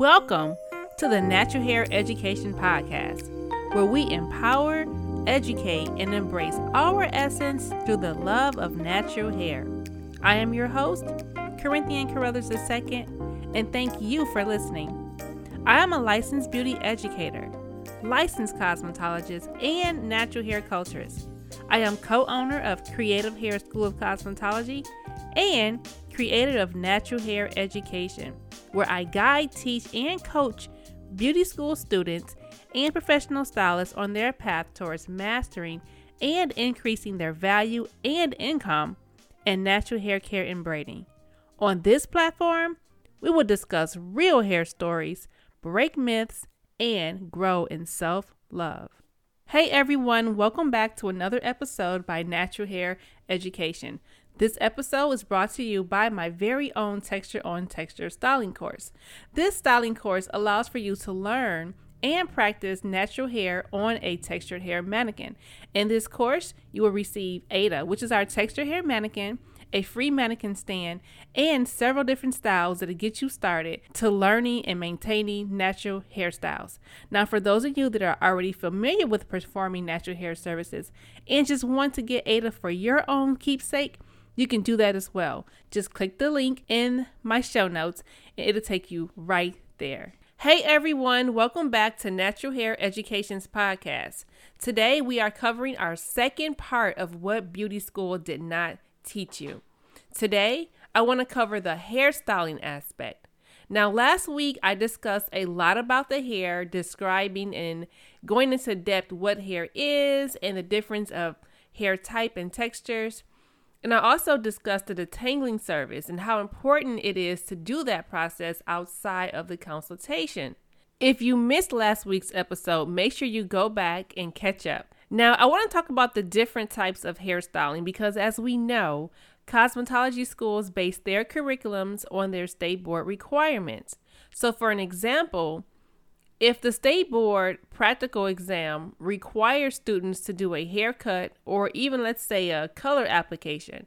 Welcome to the Natural Hair Education Podcast, where we empower, educate, and embrace our essence through the love of natural hair. I am your host, Corinthian Carruthers II, and thank you for listening. I am a licensed beauty educator, licensed cosmetologist, and natural hair culturist. I am co owner of Creative Hair School of Cosmetology and creator of Natural Hair Education where I guide, teach, and coach beauty school students and professional stylists on their path towards mastering and increasing their value and income in natural hair care and braiding. On this platform, we will discuss real hair stories, break myths, and grow in self love. Hey everyone, welcome back to another episode by Natural Hair Education. This episode is brought to you by my very own Texture on Texture styling course. This styling course allows for you to learn and practice natural hair on a textured hair mannequin. In this course, you will receive Adah, which is our textured hair mannequin, a free mannequin stand, and several different styles that'll get you started to learning and maintaining natural hairstyles. Now, for those of you that are already familiar with performing natural hair services and just want to get Adah for your own keepsake, you can do that as well. Just click the link in my show notes and it'll take you right there. Hey everyone, welcome back to Natural Hair Education's podcast. Today we are covering our second part of what beauty school did not teach you. Today, I want to cover the hairstyling aspect. Now, last week I discussed a lot about the hair, describing and going into depth what hair is and the difference of hair type and textures. And I also discussed the detangling service and how important it is to do that process outside of the consultation. If you missed last week's episode, make sure you go back and catch up. Now, I want to talk about the different types of hairstyling because, as we know, cosmetology schools base their curriculums on their state board requirements. So, for an example, if the state board practical exam requires students to do a haircut or even, let's say, a color application,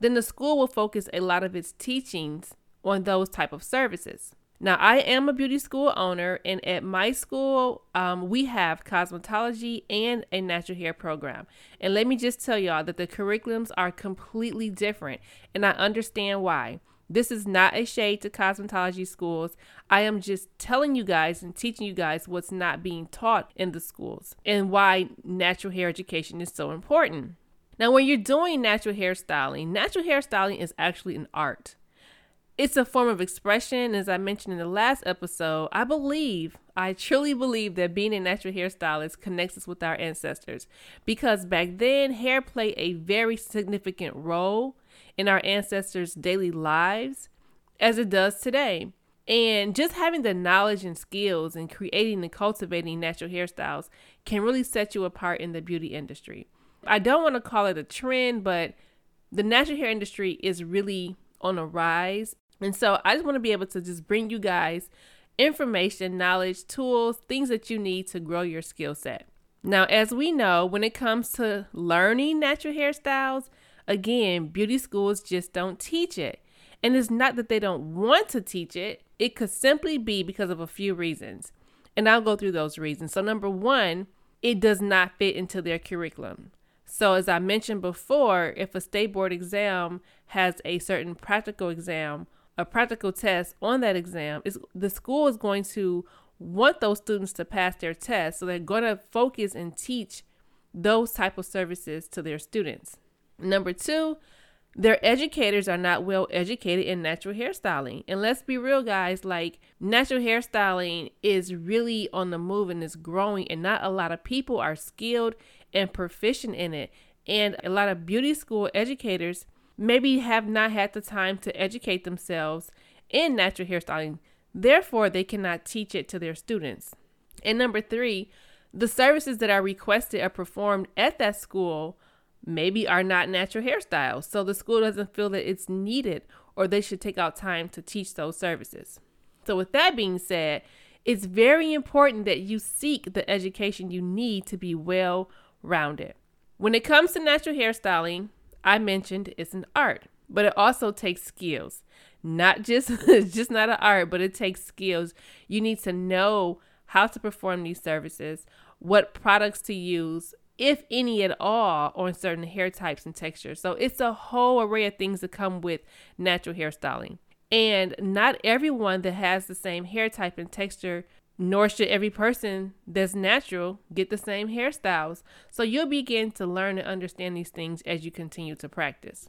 then the school will focus a lot of its teachings on those type of services. Now, I am a beauty school owner, and at my school, um, we have cosmetology and a natural hair program. And let me just tell y'all that the curriculums are completely different, and I understand why. This is not a shade to cosmetology schools. I am just telling you guys and teaching you guys what's not being taught in the schools and why natural hair education is so important. Now, when you're doing natural hairstyling, natural hairstyling is actually an art. It's a form of expression. As I mentioned in the last episode, I believe, I truly believe that being a natural hairstylist connects us with our ancestors because back then, hair played a very significant role in our ancestors' daily lives as it does today. And just having the knowledge and skills and creating and cultivating natural hairstyles can really set you apart in the beauty industry. I don't want to call it a trend, but the natural hair industry is really on a rise. And so I just want to be able to just bring you guys information, knowledge, tools, things that you need to grow your skill set. Now, as we know, when it comes to learning natural hairstyles, Again, beauty schools just don't teach it. And it's not that they don't want to teach it, it could simply be because of a few reasons. And I'll go through those reasons. So, number one, it does not fit into their curriculum. So, as I mentioned before, if a state board exam has a certain practical exam, a practical test on that exam, the school is going to want those students to pass their test. So, they're going to focus and teach those type of services to their students. Number two, their educators are not well educated in natural hairstyling. And let's be real, guys, like natural hairstyling is really on the move and is growing, and not a lot of people are skilled and proficient in it. And a lot of beauty school educators maybe have not had the time to educate themselves in natural hairstyling. Therefore, they cannot teach it to their students. And number three, the services that are requested are performed at that school maybe are not natural hairstyles. So the school doesn't feel that it's needed or they should take out time to teach those services. So, with that being said, it's very important that you seek the education you need to be well rounded. When it comes to natural hairstyling, I mentioned it's an art, but it also takes skills. not just it's just not an art, but it takes skills. You need to know how to perform these services, what products to use, if any at all, on certain hair types and textures. So it's a whole array of things that come with natural hairstyling. And not everyone that has the same hair type and texture, nor should every person that's natural get the same hairstyles. So you'll begin to learn and understand these things as you continue to practice.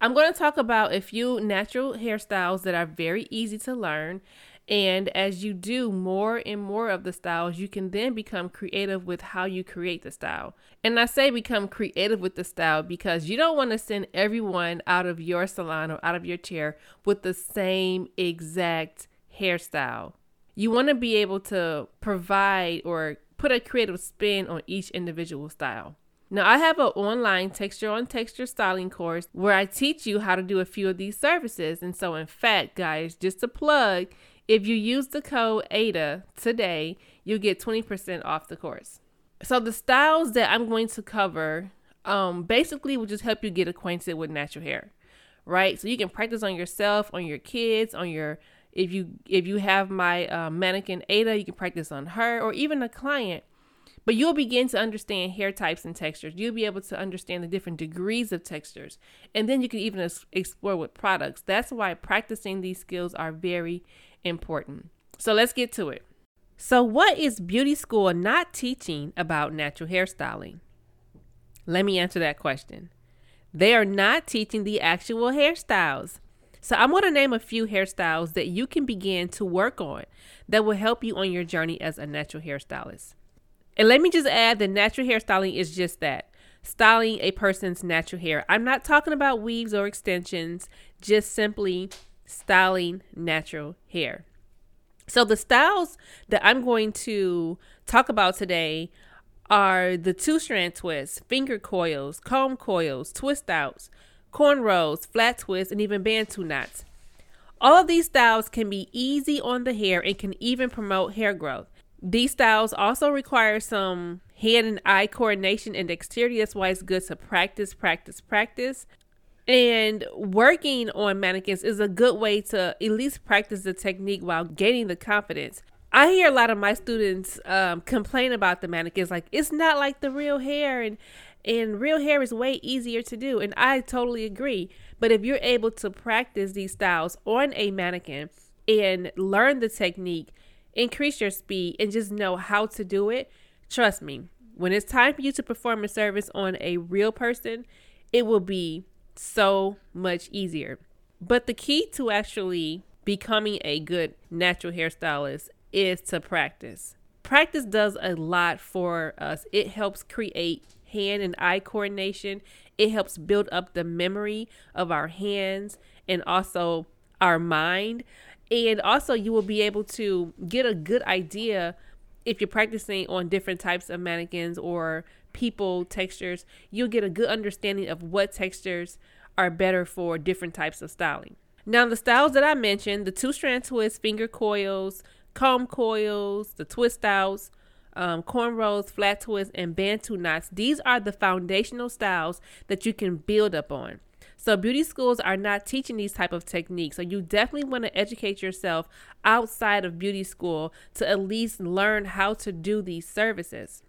I'm going to talk about a few natural hairstyles that are very easy to learn and as you do more and more of the styles, you can then become creative with how you create the style. And I say become creative with the style because you don't want to send everyone out of your salon or out of your chair with the same exact hairstyle. You want to be able to provide or put a creative spin on each individual style. Now, I have an online texture on texture styling course where I teach you how to do a few of these services. And so, in fact, guys, just a plug, if you use the code ADAH today, you'll get 20% off the course. So the styles that I'm going to cover um, basically will just help you get acquainted with natural hair, right? So you can practice on yourself, on your kids, on your if you if you have my uh, mannequin Adah, you can practice on her or even a client. But you'll begin to understand hair types and textures. You'll be able to understand the different degrees of textures. And then you can even explore with products. That's why practicing these skills are very important. So let's get to it. So, what is beauty school not teaching about natural hairstyling? Let me answer that question. They are not teaching the actual hairstyles. So, I'm going to name a few hairstyles that you can begin to work on that will help you on your journey as a natural hairstylist. And let me just add that natural hairstyling is just that styling a person's natural hair. I'm not talking about weaves or extensions, just simply styling natural hair. So, the styles that I'm going to talk about today are the two strand twists, finger coils, comb coils, twist outs, cornrows, flat twists, and even bantu knots. All of these styles can be easy on the hair and can even promote hair growth. These styles also require some hand and eye coordination and dexterity. That's why it's good to practice, practice, practice. And working on mannequins is a good way to at least practice the technique while gaining the confidence. I hear a lot of my students um, complain about the mannequins, like it's not like the real hair, and and real hair is way easier to do. And I totally agree. But if you're able to practice these styles on a mannequin and learn the technique, increase your speed, and just know how to do it, trust me, when it's time for you to perform a service on a real person, it will be so much easier. But the key to actually becoming a good natural hairstylist is to practice. Practice does a lot for us. It helps create hand and eye coordination. It helps build up the memory of our hands and also our mind. And also, you will be able to get a good idea if you're practicing on different types of mannequins or people textures, you'll get a good understanding of what textures are better for different types of styling. Now, the styles that I mentioned, the two strand twists, finger coils, comb coils, the twist outs, um, cornrows, flat twists, and bantu knots, these are the foundational styles that you can build up on. So beauty schools are not teaching these type of techniques. So you definitely want to educate yourself outside of beauty school to at least learn how to do these services.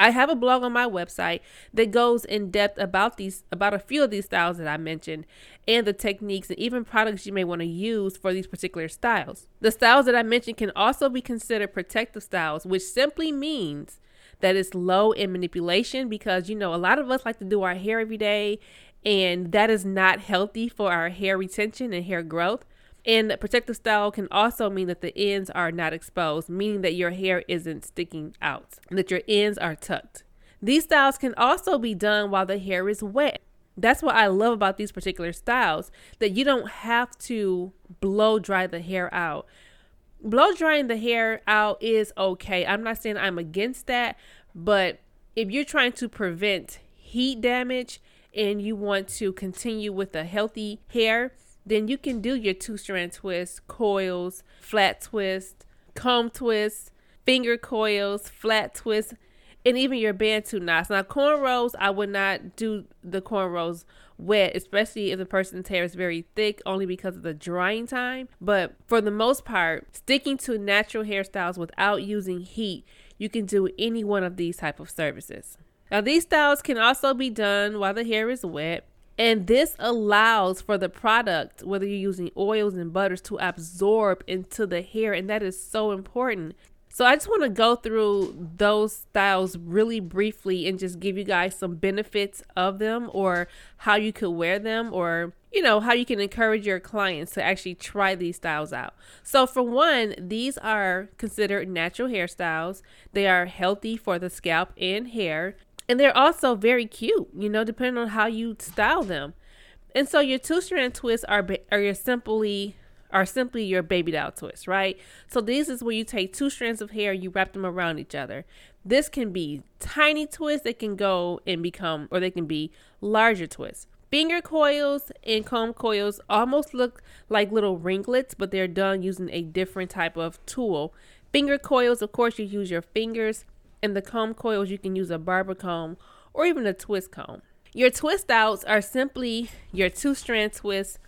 I have a blog on my website that goes in depth about these about a few of these styles that I mentioned and the techniques and even products you may want to use for these particular styles. The styles that I mentioned can also be considered protective styles, which simply means that it's low in manipulation because you know a lot of us like to do our hair every day and that is not healthy for our hair retention and hair growth. And protective style can also mean that the ends are not exposed, meaning that your hair isn't sticking out, that your ends are tucked. These styles can also be done while the hair is wet. That's what I love about these particular styles, that you don't have to blow dry the hair out. Blow drying the hair out is okay. I'm not saying I'm against that, but if you're trying to prevent heat damage, and you want to continue with a healthy hair, then you can do your two strand twists, coils, flat twist, comb twist, finger coils, flat twist. and even your bantu knots. Now, cornrows, I would not do the cornrows wet, especially if the person's hair is very thick, only because of the drying time. But for the most part, sticking to natural hairstyles without using heat, you can do any one of these type of services. Now, these styles can also be done while the hair is wet. And this allows for the product, whether you're using oils and butters, to absorb into the hair. And that is so important. So I just want to go through those styles really briefly and just give you guys some benefits of them or how you could wear them or you know how you can encourage your clients to actually try these styles out. So for one, these are considered natural hairstyles. They are healthy for the scalp and hair and they're also very cute, you know, depending on how you style them. And so your two strand twists are are your simply are simply your baby doll twists, right? So this is where you take two strands of hair, you wrap them around each other. This can be tiny twists that can go and become, or they can be larger twists. Finger coils and comb coils almost look like little ringlets, but they're done using a different type of tool. Finger coils, of course, you use your fingers, and the comb coils, you can use a barber comb or even a twist comb. Your twist outs are simply your two strand twists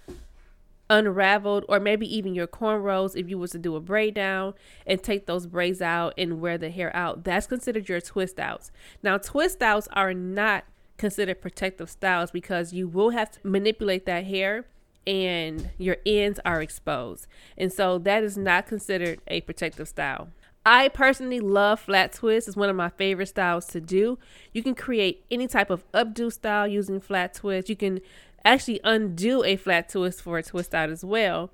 unraveled or maybe even your cornrows if you was to do a braid down and take those braids out and wear the hair out. That's considered your twist outs. Now twist outs are not considered protective styles because you will have to manipulate that hair and your ends are exposed. And so that is not considered a protective style I personally love flat twists. It's one of my favorite styles to do. You can create any type of updo style using flat twist. You can actually undo a flat twist for a twist out as well.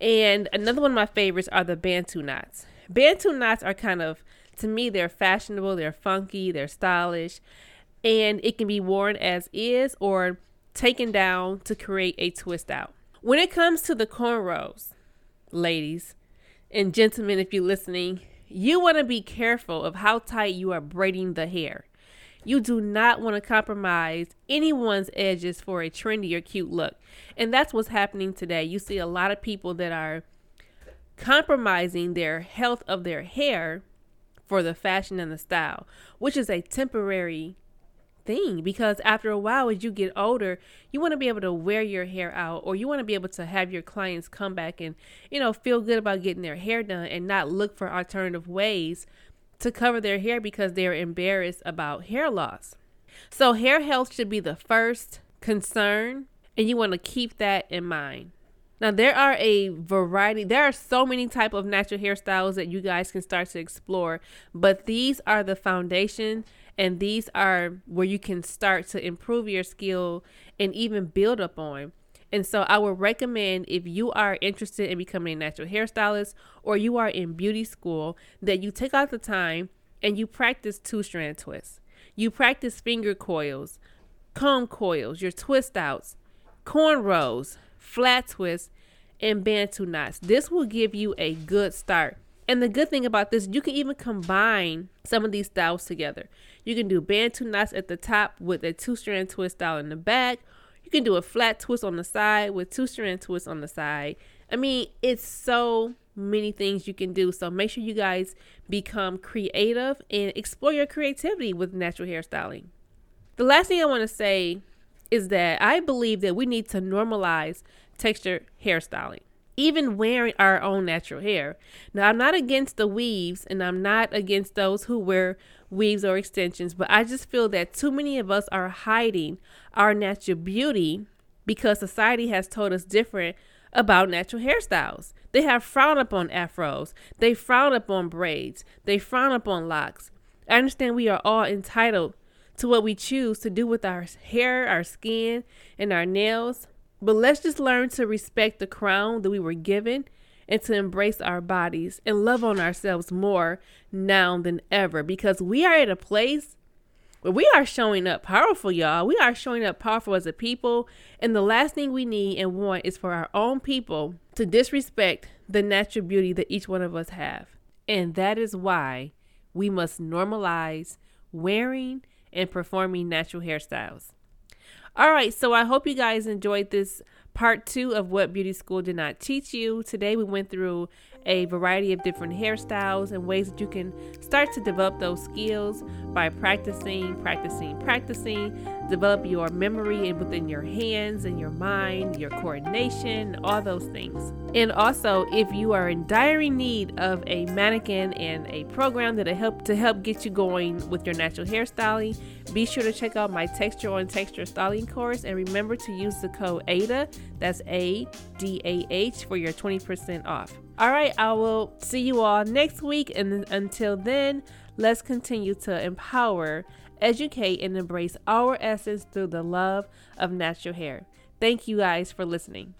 And another one of my favorites are the Bantu knots. Bantu knots are kind of, to me, they're fashionable, they're funky, they're stylish, and it can be worn as is or taken down to create a twist out. When it comes to the cornrows, ladies and gentlemen, if you're listening, you want to be careful of how tight you are braiding the hair. You do not want to compromise anyone's edges for a trendy or cute look. And that's what's happening today. You see a lot of people that are compromising their health of their hair for the fashion and the style, which is a temporary thing because after a while as you get older you want to be able to wear your hair out or you want to be able to have your clients come back and you know feel good about getting their hair done and not look for alternative ways to cover their hair because they're embarrassed about hair loss. So, hair health should be the first concern, and you want to keep that in mind. Now, there are a variety, there are so many type of natural hairstyles that you guys can start to explore, but these are the foundation and these are where you can start to improve your skill and even build up on. And so I would recommend if you are interested in becoming a natural hairstylist or you are in beauty school that you take out the time and you practice two strand twists. You practice finger coils, comb coils, your twist outs, cornrows, flat twists, and bantu knots. This will give you a good start. And the good thing about this, you can even combine some of these styles together. You can do bantu knots at the top with a two strand twist style in the back, you can do a flat twist on the side with two strand twists on the side. I mean, it's so many things you can do. So make sure you guys become creative and explore your creativity with natural hairstyling. The last thing I want to say is that I believe that we need to normalize texture hairstyling even wearing our own natural hair. Now, I'm not against the weaves and I'm not against those who wear weaves or extensions, but I just feel that too many of us are hiding our natural beauty because society has told us different about natural hairstyles. They have frowned upon afros, they frown upon braids, they frown upon locks. I understand we are all entitled to what we choose to do with our hair, our skin, and our nails. But let's just learn to respect the crown that we were given and to embrace our bodies and love on ourselves more now than ever because we are at a place where we are showing up powerful, y'all. We are showing up powerful as a people. And the last thing we need and want is for our own people to disrespect the natural beauty that each one of us have. And that is why we must normalize wearing and performing natural hairstyles. All right, so I hope you guys enjoyed this part two of what beauty school did not teach you. Today we went through a variety of different hairstyles and ways that you can start to develop those skills by practicing, practicing, practicing, develop your memory and within your hands and your mind, your coordination, all those things. And also, if you are in dire need of a mannequin and a program that'll help to help get you going with your natural hairstyling, be sure to check out my texture on texture styling course and remember to use the code ADAH, that's A D A H, for your 20% off. All right, I will see you all next week. And until then, let's continue to empower, educate, and embrace our essence through the love of natural hair. Thank you guys for listening.